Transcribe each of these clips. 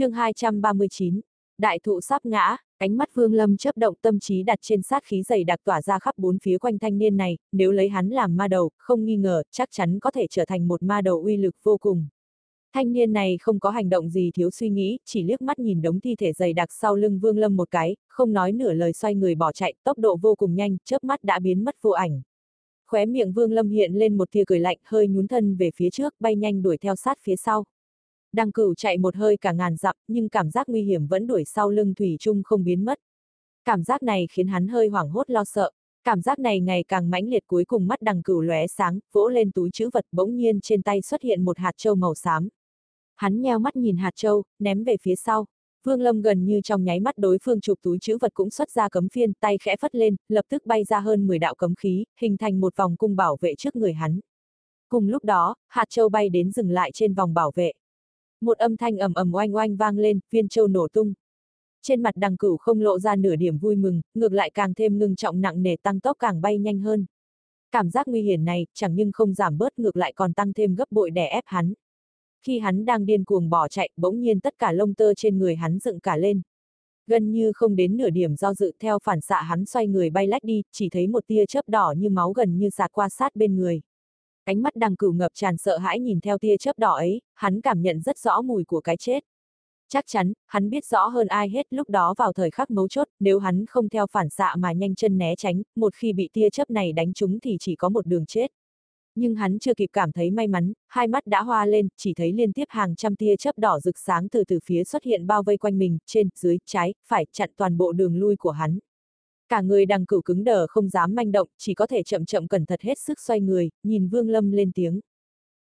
chương 239, đại thụ sắp ngã, ánh mắt Vương Lâm chớp động tâm trí đặt trên sát khí dày đặc tỏa ra khắp bốn phía quanh thanh niên này, nếu lấy hắn làm ma đầu, không nghi ngờ, chắc chắn có thể trở thành một ma đầu uy lực vô cùng. Thanh niên này không có hành động gì thiếu suy nghĩ, chỉ liếc mắt nhìn đống thi thể dày đặc sau lưng Vương Lâm một cái, không nói nửa lời xoay người bỏ chạy, tốc độ vô cùng nhanh, chớp mắt đã biến mất vô ảnh. Khóe miệng Vương Lâm hiện lên một tia cười lạnh, hơi nhún thân về phía trước, bay nhanh đuổi theo sát phía sau. Đăng cửu chạy một hơi cả ngàn dặm, nhưng cảm giác nguy hiểm vẫn đuổi sau lưng Thủy Trung không biến mất. Cảm giác này khiến hắn hơi hoảng hốt lo sợ. Cảm giác này ngày càng mãnh liệt cuối cùng mắt đằng cửu lóe sáng, vỗ lên túi chữ vật bỗng nhiên trên tay xuất hiện một hạt châu màu xám. Hắn nheo mắt nhìn hạt châu, ném về phía sau. Vương Lâm gần như trong nháy mắt đối phương chụp túi chữ vật cũng xuất ra cấm phiên, tay khẽ phất lên, lập tức bay ra hơn 10 đạo cấm khí, hình thành một vòng cung bảo vệ trước người hắn. Cùng lúc đó, hạt châu bay đến dừng lại trên vòng bảo vệ. Một âm thanh ầm ầm oanh oanh vang lên, viên châu nổ tung. Trên mặt đằng cửu không lộ ra nửa điểm vui mừng, ngược lại càng thêm ngưng trọng nặng nề tăng tốc càng bay nhanh hơn. Cảm giác nguy hiểm này, chẳng nhưng không giảm bớt ngược lại còn tăng thêm gấp bội đè ép hắn. Khi hắn đang điên cuồng bỏ chạy, bỗng nhiên tất cả lông tơ trên người hắn dựng cả lên. Gần như không đến nửa điểm do dự theo phản xạ hắn xoay người bay lách đi, chỉ thấy một tia chớp đỏ như máu gần như sạt qua sát bên người. Ánh mắt đằng cửu ngập tràn sợ hãi nhìn theo tia chớp đỏ ấy, hắn cảm nhận rất rõ mùi của cái chết. Chắc chắn, hắn biết rõ hơn ai hết lúc đó vào thời khắc mấu chốt, nếu hắn không theo phản xạ mà nhanh chân né tránh, một khi bị tia chớp này đánh trúng thì chỉ có một đường chết. Nhưng hắn chưa kịp cảm thấy may mắn, hai mắt đã hoa lên, chỉ thấy liên tiếp hàng trăm tia chớp đỏ rực sáng từ từ phía xuất hiện bao vây quanh mình, trên, dưới, trái, phải, chặn toàn bộ đường lui của hắn. Cả người đằng cửu cứng đờ không dám manh động, chỉ có thể chậm chậm cẩn thận hết sức xoay người, nhìn Vương Lâm lên tiếng.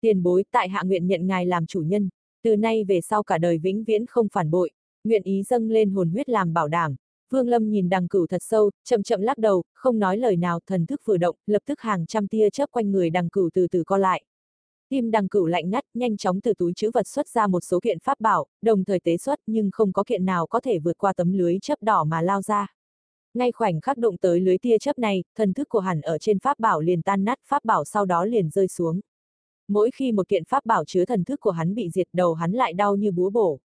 Tiền bối, tại hạ nguyện nhận ngài làm chủ nhân, từ nay về sau cả đời vĩnh viễn không phản bội, nguyện ý dâng lên hồn huyết làm bảo đảm. Vương Lâm nhìn đằng cửu thật sâu, chậm chậm lắc đầu, không nói lời nào, thần thức vừa động, lập tức hàng trăm tia chớp quanh người đằng cửu từ từ co lại. Tim đằng cửu lạnh ngắt, nhanh chóng từ túi chữ vật xuất ra một số kiện pháp bảo, đồng thời tế xuất nhưng không có kiện nào có thể vượt qua tấm lưới chớp đỏ mà lao ra. Ngay khoảnh khắc động tới lưới tia chớp này, thần thức của hắn ở trên pháp bảo liền tan nát, pháp bảo sau đó liền rơi xuống. Mỗi khi một kiện pháp bảo chứa thần thức của hắn bị diệt đầu hắn lại đau như búa bổ.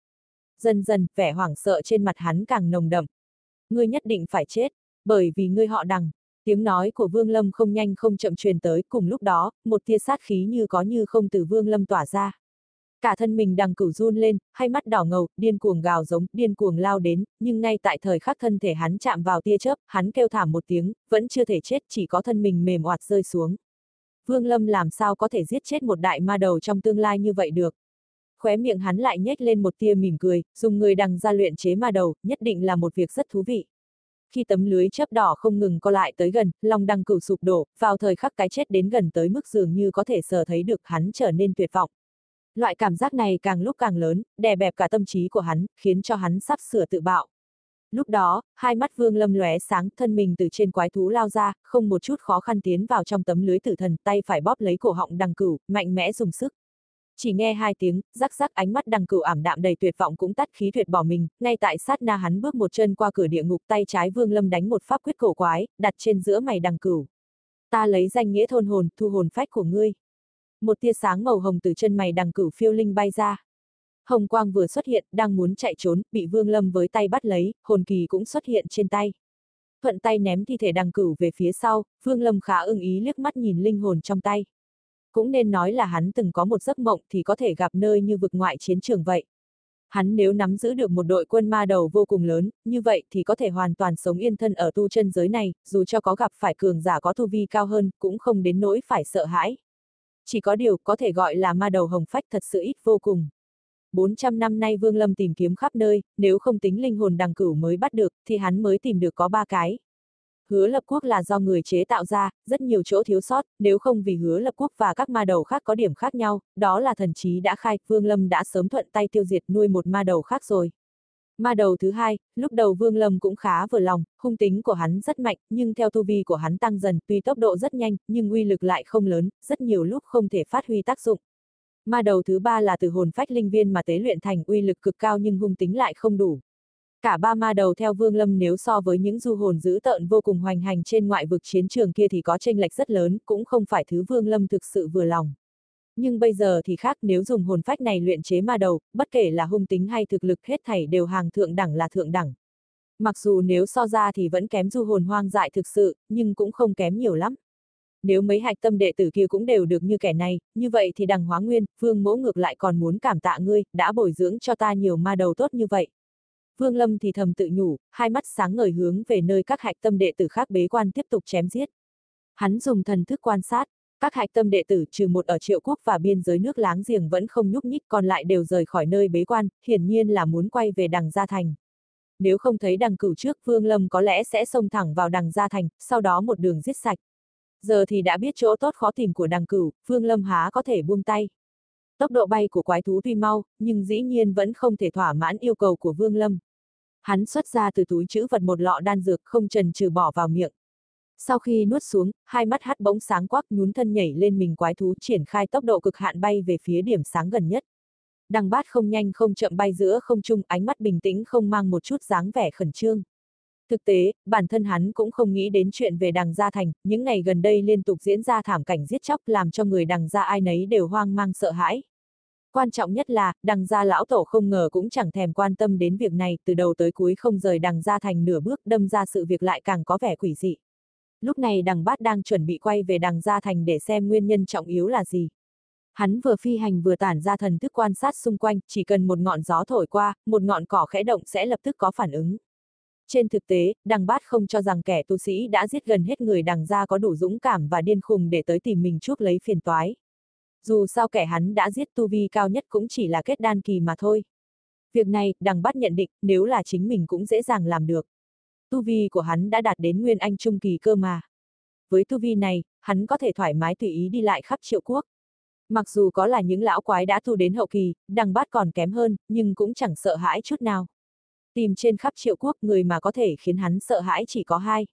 Dần dần, vẻ hoảng sợ trên mặt hắn càng nồng đậm. Ngươi nhất định phải chết, bởi vì ngươi họ đằng. Tiếng nói của Vương Lâm không nhanh không chậm truyền tới, cùng lúc đó, một tia sát khí như có như không từ Vương Lâm tỏa ra. Cả thân mình đằng cửu run lên, hai mắt đỏ ngầu, điên cuồng gào giống, điên cuồng lao đến, nhưng ngay tại thời khắc thân thể hắn chạm vào tia chớp, hắn kêu thảm một tiếng, vẫn chưa thể chết, chỉ có thân mình mềm oạt rơi xuống. Vương Lâm làm sao có thể giết chết một đại ma đầu trong tương lai như vậy được. Khóe miệng hắn lại nhếch lên một tia mỉm cười, dùng người đằng ra luyện chế ma đầu, nhất định là một việc rất thú vị. Khi tấm lưới chớp đỏ không ngừng co lại tới gần, lòng đằng cửu sụp đổ, vào thời khắc cái chết đến gần tới mức dường như có thể sờ thấy được hắn trở nên tuyệt vọng. Loại cảm giác này càng lúc càng lớn, đè bẹp cả tâm trí của hắn, khiến cho hắn sắp sửa tự bạo. Lúc đó, hai mắt vương lâm lóe sáng, thân mình từ trên quái thú lao ra, không một chút khó khăn tiến vào trong tấm lưới tử thần, tay phải bóp lấy cổ họng đằng cửu, mạnh mẽ dùng sức. Chỉ nghe hai tiếng, rắc rắc ánh mắt đằng cửu ảm đạm đầy tuyệt vọng cũng tắt khí tuyệt bỏ mình, ngay tại sát na hắn bước một chân qua cửa địa ngục tay trái vương lâm đánh một pháp quyết cổ quái, đặt trên giữa mày đằng cửu. Ta lấy danh nghĩa thôn hồn, thu hồn phách của ngươi. Một tia sáng màu hồng từ chân mày đằng cửu phiêu linh bay ra. Hồng quang vừa xuất hiện, đang muốn chạy trốn, bị Vương Lâm với tay bắt lấy, hồn kỳ cũng xuất hiện trên tay. Thuận tay ném thi thể đằng cửu về phía sau, Vương Lâm khá ưng ý liếc mắt nhìn linh hồn trong tay. Cũng nên nói là hắn từng có một giấc mộng thì có thể gặp nơi như vực ngoại chiến trường vậy. Hắn nếu nắm giữ được một đội quân ma đầu vô cùng lớn, như vậy thì có thể hoàn toàn sống yên thân ở tu chân giới này, dù cho có gặp phải cường giả có tu vi cao hơn, cũng không đến nỗi phải sợ hãi. Chỉ có điều có thể gọi là ma đầu hồng phách thật sự ít vô cùng. 400 năm nay Vương Lâm tìm kiếm khắp nơi, nếu không tính linh hồn đằng cửu mới bắt được, thì hắn mới tìm được có ba cái. Hứa lập quốc là do người chế tạo ra, rất nhiều chỗ thiếu sót, nếu không vì hứa lập quốc và các ma đầu khác có điểm khác nhau, đó là thần trí đã khai, Vương Lâm đã sớm thuận tay tiêu diệt nuôi một ma đầu khác rồi. Ma đầu thứ hai, lúc đầu Vương Lâm cũng khá vừa lòng, hung tính của hắn rất mạnh, nhưng theo tu vi của hắn tăng dần, tuy tốc độ rất nhanh, nhưng uy lực lại không lớn, rất nhiều lúc không thể phát huy tác dụng. Ma đầu thứ ba là từ hồn phách linh viên mà tế luyện thành uy lực cực cao nhưng hung tính lại không đủ. Cả ba ma đầu theo Vương Lâm nếu so với những du hồn dữ tợn vô cùng hoành hành trên ngoại vực chiến trường kia thì có tranh lệch rất lớn, cũng không phải thứ Vương Lâm thực sự vừa lòng. Nhưng bây giờ thì khác nếu dùng hồn phách này luyện chế ma đầu, bất kể là hung tính hay thực lực hết thảy đều hàng thượng đẳng là thượng đẳng. Mặc dù nếu so ra thì vẫn kém du hồn hoang dại thực sự, nhưng cũng không kém nhiều lắm. Nếu mấy hạch tâm đệ tử kia cũng đều được như kẻ này, như vậy thì đằng hóa nguyên, vương mỗ ngược lại còn muốn cảm tạ ngươi, đã bồi dưỡng cho ta nhiều ma đầu tốt như vậy. Vương Lâm thì thầm tự nhủ, hai mắt sáng ngời hướng về nơi các hạch tâm đệ tử khác bế quan tiếp tục chém giết. Hắn dùng thần thức quan sát, các hạch tâm đệ tử trừ một ở triệu quốc và biên giới nước láng giềng vẫn không nhúc nhích còn lại đều rời khỏi nơi bế quan, hiển nhiên là muốn quay về đằng gia thành. Nếu không thấy đằng cửu trước Vương Lâm có lẽ sẽ xông thẳng vào đằng gia thành, sau đó một đường giết sạch. Giờ thì đã biết chỗ tốt khó tìm của đằng cửu, Vương Lâm há có thể buông tay. Tốc độ bay của quái thú tuy mau, nhưng dĩ nhiên vẫn không thể thỏa mãn yêu cầu của Vương Lâm. Hắn xuất ra từ túi chữ vật một lọ đan dược không trần trừ bỏ vào miệng. Sau khi nuốt xuống, hai mắt hắt bỗng sáng quắc nhún thân nhảy lên mình quái thú triển khai tốc độ cực hạn bay về phía điểm sáng gần nhất. Đằng bát không nhanh không chậm bay giữa không trung, ánh mắt bình tĩnh không mang một chút dáng vẻ khẩn trương. Thực tế, bản thân hắn cũng không nghĩ đến chuyện về đằng gia thành, những ngày gần đây liên tục diễn ra thảm cảnh giết chóc làm cho người đằng gia ai nấy đều hoang mang sợ hãi. Quan trọng nhất là, đằng gia lão tổ không ngờ cũng chẳng thèm quan tâm đến việc này, từ đầu tới cuối không rời đằng gia thành nửa bước đâm ra sự việc lại càng có vẻ quỷ dị. Lúc này đằng bát đang chuẩn bị quay về đằng gia thành để xem nguyên nhân trọng yếu là gì. Hắn vừa phi hành vừa tản ra thần thức quan sát xung quanh, chỉ cần một ngọn gió thổi qua, một ngọn cỏ khẽ động sẽ lập tức có phản ứng. Trên thực tế, đằng bát không cho rằng kẻ tu sĩ đã giết gần hết người đằng gia có đủ dũng cảm và điên khùng để tới tìm mình chuốc lấy phiền toái. Dù sao kẻ hắn đã giết tu vi cao nhất cũng chỉ là kết đan kỳ mà thôi. Việc này, đằng bát nhận định, nếu là chính mình cũng dễ dàng làm được. Tu vi của hắn đã đạt đến nguyên anh trung kỳ cơ mà. Với tu vi này, hắn có thể thoải mái tùy ý đi lại khắp triệu quốc. Mặc dù có là những lão quái đã tu đến hậu kỳ, đằng bát còn kém hơn, nhưng cũng chẳng sợ hãi chút nào. Tìm trên khắp triệu quốc người mà có thể khiến hắn sợ hãi chỉ có hai.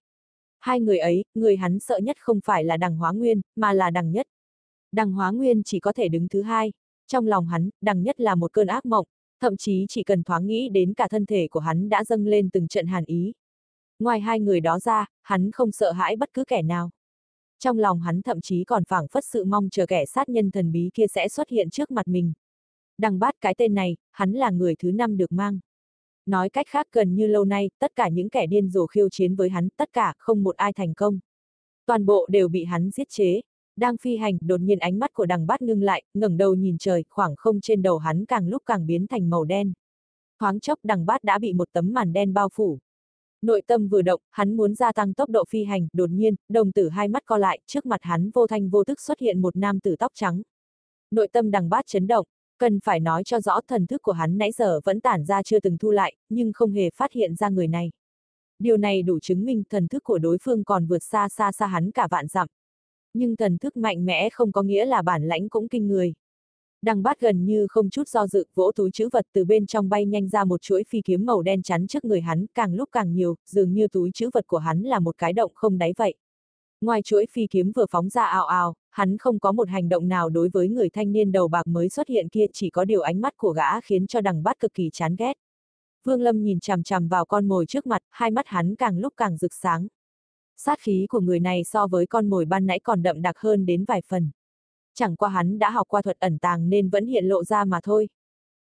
Hai người ấy, người hắn sợ nhất không phải là đằng hóa nguyên, mà là đằng nhất. Đằng hóa nguyên chỉ có thể đứng thứ hai. Trong lòng hắn, đằng nhất là một cơn ác mộng, thậm chí chỉ cần thoáng nghĩ đến cả thân thể của hắn đã dâng lên từng trận hàn ý. Ngoài hai người đó ra, hắn không sợ hãi bất cứ kẻ nào. Trong lòng hắn thậm chí còn phảng phất sự mong chờ kẻ sát nhân thần bí kia sẽ xuất hiện trước mặt mình. Đằng bát cái tên này, hắn là người thứ năm được mang. Nói cách khác gần như lâu nay, tất cả những kẻ điên rồ khiêu chiến với hắn, tất cả, không một ai thành công. Toàn bộ đều bị hắn giết chế. Đang phi hành, đột nhiên ánh mắt của đằng bát ngưng lại, ngẩng đầu nhìn trời, khoảng không trên đầu hắn càng lúc càng biến thành màu đen. Thoáng chốc đằng bát đã bị một tấm màn đen bao phủ. Nội tâm vừa động, hắn muốn gia tăng tốc độ phi hành, đột nhiên, đồng tử hai mắt co lại, trước mặt hắn vô thanh vô thức xuất hiện một nam tử tóc trắng. Nội tâm đằng bát chấn động, cần phải nói cho rõ thần thức của hắn nãy giờ vẫn tản ra chưa từng thu lại, nhưng không hề phát hiện ra người này. Điều này đủ chứng minh thần thức của đối phương còn vượt xa xa xa hắn cả vạn dặm. Nhưng thần thức mạnh mẽ không có nghĩa là bản lãnh cũng kinh người. Đằng bát gần như không chút do dự, vỗ túi chữ vật từ bên trong bay nhanh ra một chuỗi phi kiếm màu đen chắn trước người hắn, càng lúc càng nhiều, dường như túi chữ vật của hắn là một cái động không đáy vậy. Ngoài chuỗi phi kiếm vừa phóng ra ào ào, hắn không có một hành động nào đối với người thanh niên đầu bạc mới xuất hiện kia chỉ có điều ánh mắt của gã khiến cho đằng bát cực kỳ chán ghét. Vương Lâm nhìn chằm chằm vào con mồi trước mặt, hai mắt hắn càng lúc càng rực sáng. Sát khí của người này so với con mồi ban nãy còn đậm đặc hơn đến vài phần. Chẳng qua hắn đã học qua thuật ẩn tàng nên vẫn hiện lộ ra mà thôi.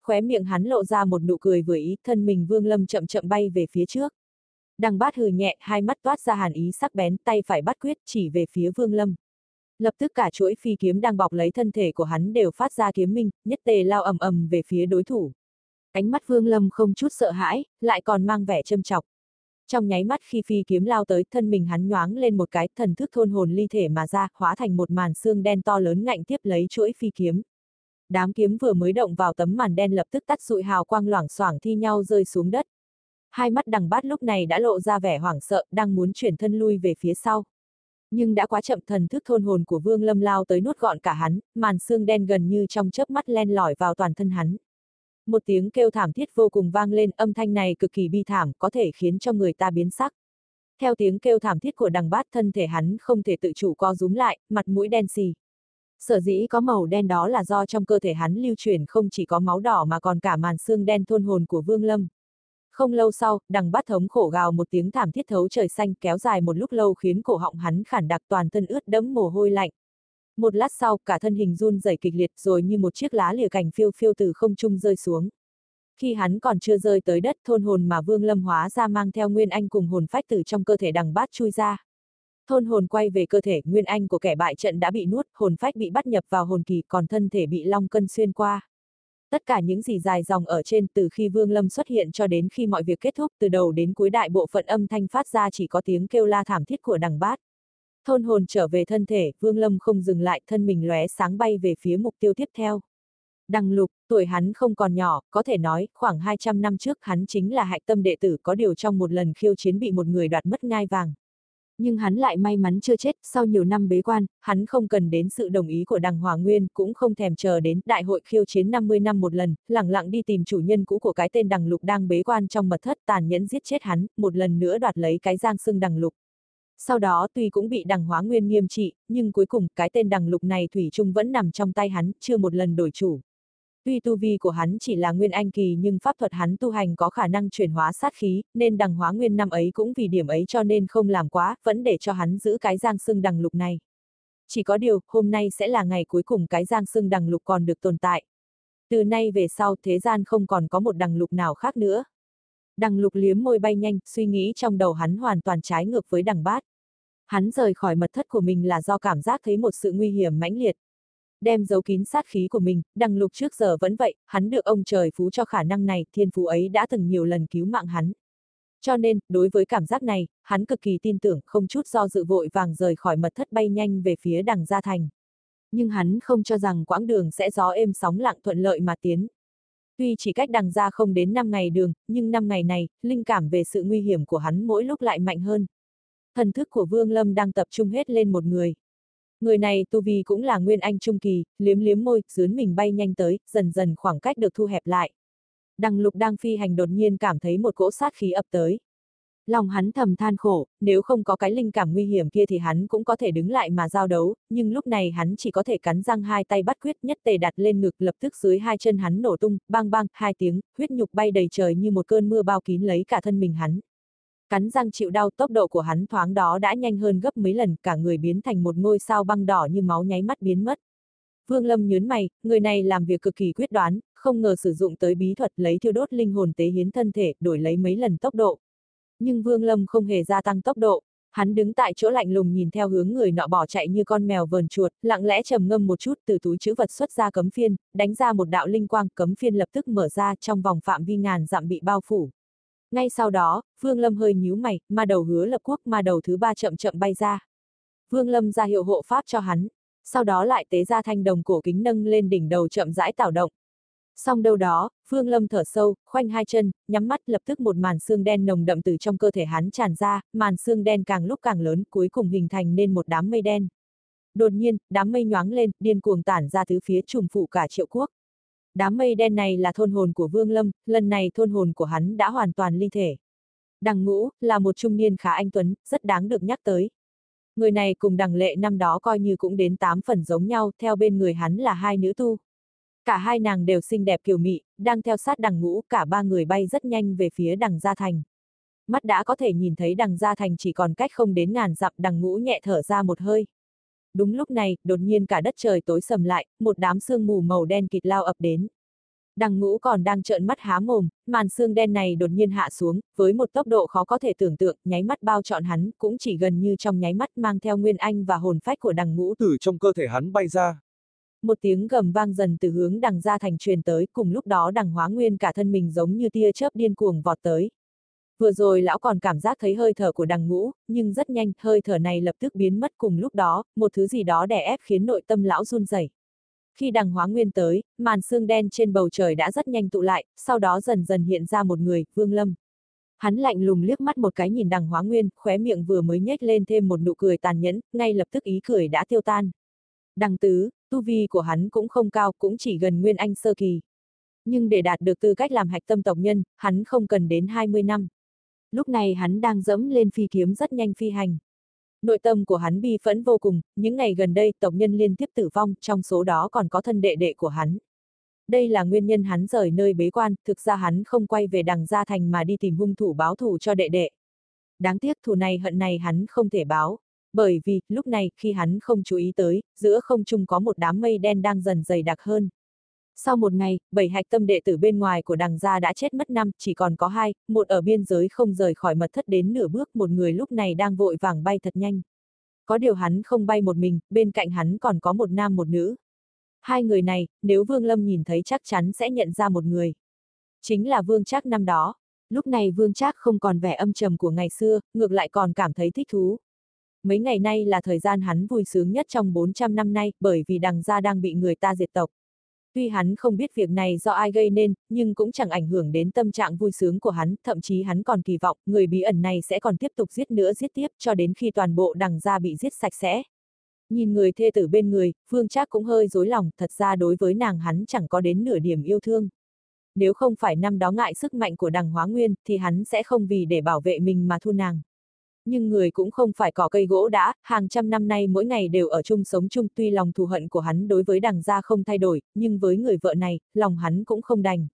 Khóe miệng hắn lộ ra một nụ cười vừa ý, thân mình Vương Lâm chậm chậm bay về phía trước. Đằng bát hừ nhẹ, hai mắt toát ra hàn ý sắc bén, tay phải bắt quyết chỉ về phía Vương Lâm. Lập tức cả chuỗi phi kiếm đang bọc lấy thân thể của hắn đều phát ra kiếm minh, nhất tề lao ầm ầm về phía đối thủ. Ánh mắt Vương Lâm không chút sợ hãi, lại còn mang vẻ châm chọc. Trong nháy mắt khi phi kiếm lao tới, thân mình hắn nhoáng lên một cái, thần thức thôn hồn ly thể mà ra, hóa thành một màn xương đen to lớn ngạnh tiếp lấy chuỗi phi kiếm. Đám kiếm vừa mới động vào tấm màn đen lập tức tắt sụi hào quang loảng xoảng thi nhau rơi xuống đất. Hai mắt đằng bát lúc này đã lộ ra vẻ hoảng sợ, đang muốn chuyển thân lui về phía sau. Nhưng đã quá chậm thần thức thôn hồn của Vương Lâm lao tới nuốt gọn cả hắn, màn xương đen gần như trong chớp mắt len lỏi vào toàn thân hắn. Một tiếng kêu thảm thiết vô cùng vang lên, âm thanh này cực kỳ bi thảm, có thể khiến cho người ta biến sắc. Theo tiếng kêu thảm thiết của đằng bát thân thể hắn không thể tự chủ co rúm lại, mặt mũi đen xì. Sở dĩ có màu đen đó là do trong cơ thể hắn lưu chuyển không chỉ có máu đỏ mà còn cả màn xương đen thôn hồn của Vương Lâm. Không lâu sau, đằng bát thống khổ gào một tiếng thảm thiết thấu trời xanh kéo dài một lúc lâu khiến cổ họng hắn khản đặc toàn thân ướt đẫm mồ hôi lạnh. Một lát sau, cả thân hình run rẩy kịch liệt rồi như một chiếc lá lìa cành phiêu phiêu từ không trung rơi xuống. Khi hắn còn chưa rơi tới đất thôn hồn mà Vương Lâm hóa ra mang theo Nguyên Anh cùng hồn phách từ trong cơ thể đằng bát chui ra. Thôn hồn quay về cơ thể, Nguyên Anh của kẻ bại trận đã bị nuốt, hồn phách bị bắt nhập vào hồn kỳ, còn thân thể bị long cân xuyên qua. Tất cả những gì dài dòng ở trên từ khi Vương Lâm xuất hiện cho đến khi mọi việc kết thúc từ đầu đến cuối đại bộ phận âm thanh phát ra chỉ có tiếng kêu la thảm thiết của đằng bát. Thôn hồn trở về thân thể, Vương Lâm không dừng lại thân mình lóe sáng bay về phía mục tiêu tiếp theo. Đăng lục, tuổi hắn không còn nhỏ, có thể nói, khoảng 200 năm trước hắn chính là hại tâm đệ tử có điều trong một lần khiêu chiến bị một người đoạt mất ngai vàng. Nhưng hắn lại may mắn chưa chết, sau nhiều năm bế quan, hắn không cần đến sự đồng ý của đằng Hòa Nguyên, cũng không thèm chờ đến đại hội khiêu chiến 50 năm một lần, lặng lặng đi tìm chủ nhân cũ của cái tên đằng lục đang bế quan trong mật thất tàn nhẫn giết chết hắn, một lần nữa đoạt lấy cái giang sưng đằng lục. Sau đó tuy cũng bị đằng hóa nguyên nghiêm trị, nhưng cuối cùng cái tên đằng lục này Thủy chung vẫn nằm trong tay hắn, chưa một lần đổi chủ. Tuy tu vi của hắn chỉ là nguyên anh kỳ nhưng pháp thuật hắn tu hành có khả năng chuyển hóa sát khí, nên đằng hóa nguyên năm ấy cũng vì điểm ấy cho nên không làm quá, vẫn để cho hắn giữ cái giang sưng đằng lục này. Chỉ có điều, hôm nay sẽ là ngày cuối cùng cái giang sưng đằng lục còn được tồn tại. Từ nay về sau, thế gian không còn có một đằng lục nào khác nữa. Đằng lục liếm môi bay nhanh, suy nghĩ trong đầu hắn hoàn toàn trái ngược với đằng bát. Hắn rời khỏi mật thất của mình là do cảm giác thấy một sự nguy hiểm mãnh liệt, đem giấu kín sát khí của mình, đằng lục trước giờ vẫn vậy, hắn được ông trời phú cho khả năng này, thiên phú ấy đã từng nhiều lần cứu mạng hắn. Cho nên, đối với cảm giác này, hắn cực kỳ tin tưởng, không chút do dự vội vàng rời khỏi mật thất bay nhanh về phía đằng gia thành. Nhưng hắn không cho rằng quãng đường sẽ gió êm sóng lặng thuận lợi mà tiến. Tuy chỉ cách đằng ra không đến 5 ngày đường, nhưng 5 ngày này, linh cảm về sự nguy hiểm của hắn mỗi lúc lại mạnh hơn. Thần thức của Vương Lâm đang tập trung hết lên một người. Người này tu vi cũng là nguyên anh trung kỳ, liếm liếm môi, dướn mình bay nhanh tới, dần dần khoảng cách được thu hẹp lại. Đằng lục đang phi hành đột nhiên cảm thấy một cỗ sát khí ập tới. Lòng hắn thầm than khổ, nếu không có cái linh cảm nguy hiểm kia thì hắn cũng có thể đứng lại mà giao đấu, nhưng lúc này hắn chỉ có thể cắn răng hai tay bắt quyết nhất tề đặt lên ngực lập tức dưới hai chân hắn nổ tung, bang bang, hai tiếng, huyết nhục bay đầy trời như một cơn mưa bao kín lấy cả thân mình hắn. Cắn răng chịu đau tốc độ của hắn thoáng đó đã nhanh hơn gấp mấy lần, cả người biến thành một ngôi sao băng đỏ như máu nháy mắt biến mất. Vương Lâm nhớn mày, người này làm việc cực kỳ quyết đoán, không ngờ sử dụng tới bí thuật lấy thiêu đốt linh hồn tế hiến thân thể, đổi lấy mấy lần tốc độ. Nhưng Vương Lâm không hề gia tăng tốc độ, hắn đứng tại chỗ lạnh lùng nhìn theo hướng người nọ bỏ chạy như con mèo vờn chuột, lặng lẽ trầm ngâm một chút từ túi chữ vật xuất ra cấm phiên, đánh ra một đạo linh quang, cấm phiên lập tức mở ra trong vòng phạm vi ngàn dặm bị bao phủ. Ngay sau đó, Vương Lâm hơi nhíu mày, ma đầu hứa lập quốc ma đầu thứ ba chậm chậm bay ra. Vương Lâm ra hiệu hộ pháp cho hắn, sau đó lại tế ra thanh đồng cổ kính nâng lên đỉnh đầu chậm rãi tạo động. Xong đâu đó, Vương Lâm thở sâu, khoanh hai chân, nhắm mắt lập tức một màn xương đen nồng đậm từ trong cơ thể hắn tràn ra, màn xương đen càng lúc càng lớn, cuối cùng hình thành nên một đám mây đen. Đột nhiên, đám mây nhoáng lên, điên cuồng tản ra thứ phía trùng phụ cả triệu quốc. Đám mây đen này là thôn hồn của Vương Lâm, lần này thôn hồn của hắn đã hoàn toàn ly thể. Đằng ngũ, là một trung niên khá anh Tuấn, rất đáng được nhắc tới. Người này cùng đằng lệ năm đó coi như cũng đến tám phần giống nhau, theo bên người hắn là hai nữ tu. Cả hai nàng đều xinh đẹp kiều mị, đang theo sát đằng ngũ, cả ba người bay rất nhanh về phía đằng Gia Thành. Mắt đã có thể nhìn thấy đằng Gia Thành chỉ còn cách không đến ngàn dặm đằng ngũ nhẹ thở ra một hơi. Đúng lúc này, đột nhiên cả đất trời tối sầm lại, một đám sương mù màu đen kịt lao ập đến. Đằng ngũ còn đang trợn mắt há mồm, màn xương đen này đột nhiên hạ xuống, với một tốc độ khó có thể tưởng tượng, nháy mắt bao trọn hắn, cũng chỉ gần như trong nháy mắt mang theo nguyên anh và hồn phách của đằng ngũ từ trong cơ thể hắn bay ra. Một tiếng gầm vang dần từ hướng đằng ra thành truyền tới, cùng lúc đó đằng hóa nguyên cả thân mình giống như tia chớp điên cuồng vọt tới. Vừa rồi lão còn cảm giác thấy hơi thở của đằng ngũ, nhưng rất nhanh, hơi thở này lập tức biến mất cùng lúc đó, một thứ gì đó đè ép khiến nội tâm lão run rẩy. Khi đằng hóa nguyên tới, màn xương đen trên bầu trời đã rất nhanh tụ lại, sau đó dần dần hiện ra một người, Vương Lâm. Hắn lạnh lùng liếc mắt một cái nhìn đằng hóa nguyên, khóe miệng vừa mới nhếch lên thêm một nụ cười tàn nhẫn, ngay lập tức ý cười đã tiêu tan. Đằng tứ, tu vi của hắn cũng không cao, cũng chỉ gần nguyên anh sơ kỳ. Nhưng để đạt được tư cách làm hạch tâm tộc nhân, hắn không cần đến 20 năm. Lúc này hắn đang dẫm lên phi kiếm rất nhanh phi hành. Nội tâm của hắn bi phẫn vô cùng, những ngày gần đây tộc nhân liên tiếp tử vong, trong số đó còn có thân đệ đệ của hắn. Đây là nguyên nhân hắn rời nơi bế quan, thực ra hắn không quay về đằng gia thành mà đi tìm hung thủ báo thù cho đệ đệ. Đáng tiếc thù này hận này hắn không thể báo. Bởi vì, lúc này, khi hắn không chú ý tới, giữa không trung có một đám mây đen đang dần dày đặc hơn. Sau một ngày, bảy hạch tâm đệ tử bên ngoài của đằng gia đã chết mất năm, chỉ còn có hai, một ở biên giới không rời khỏi mật thất đến nửa bước, một người lúc này đang vội vàng bay thật nhanh. Có điều hắn không bay một mình, bên cạnh hắn còn có một nam một nữ. Hai người này, nếu Vương Lâm nhìn thấy chắc chắn sẽ nhận ra một người. Chính là Vương Trác năm đó. Lúc này Vương Trác không còn vẻ âm trầm của ngày xưa, ngược lại còn cảm thấy thích thú. Mấy ngày nay là thời gian hắn vui sướng nhất trong 400 năm nay, bởi vì đằng gia đang bị người ta diệt tộc. Tuy hắn không biết việc này do ai gây nên, nhưng cũng chẳng ảnh hưởng đến tâm trạng vui sướng của hắn, thậm chí hắn còn kỳ vọng, người bí ẩn này sẽ còn tiếp tục giết nữa giết tiếp, cho đến khi toàn bộ đằng gia bị giết sạch sẽ. Nhìn người thê tử bên người, Phương Trác cũng hơi dối lòng, thật ra đối với nàng hắn chẳng có đến nửa điểm yêu thương. Nếu không phải năm đó ngại sức mạnh của đằng hóa nguyên, thì hắn sẽ không vì để bảo vệ mình mà thu nàng nhưng người cũng không phải cỏ cây gỗ đã, hàng trăm năm nay mỗi ngày đều ở chung sống chung tuy lòng thù hận của hắn đối với đằng gia không thay đổi, nhưng với người vợ này, lòng hắn cũng không đành.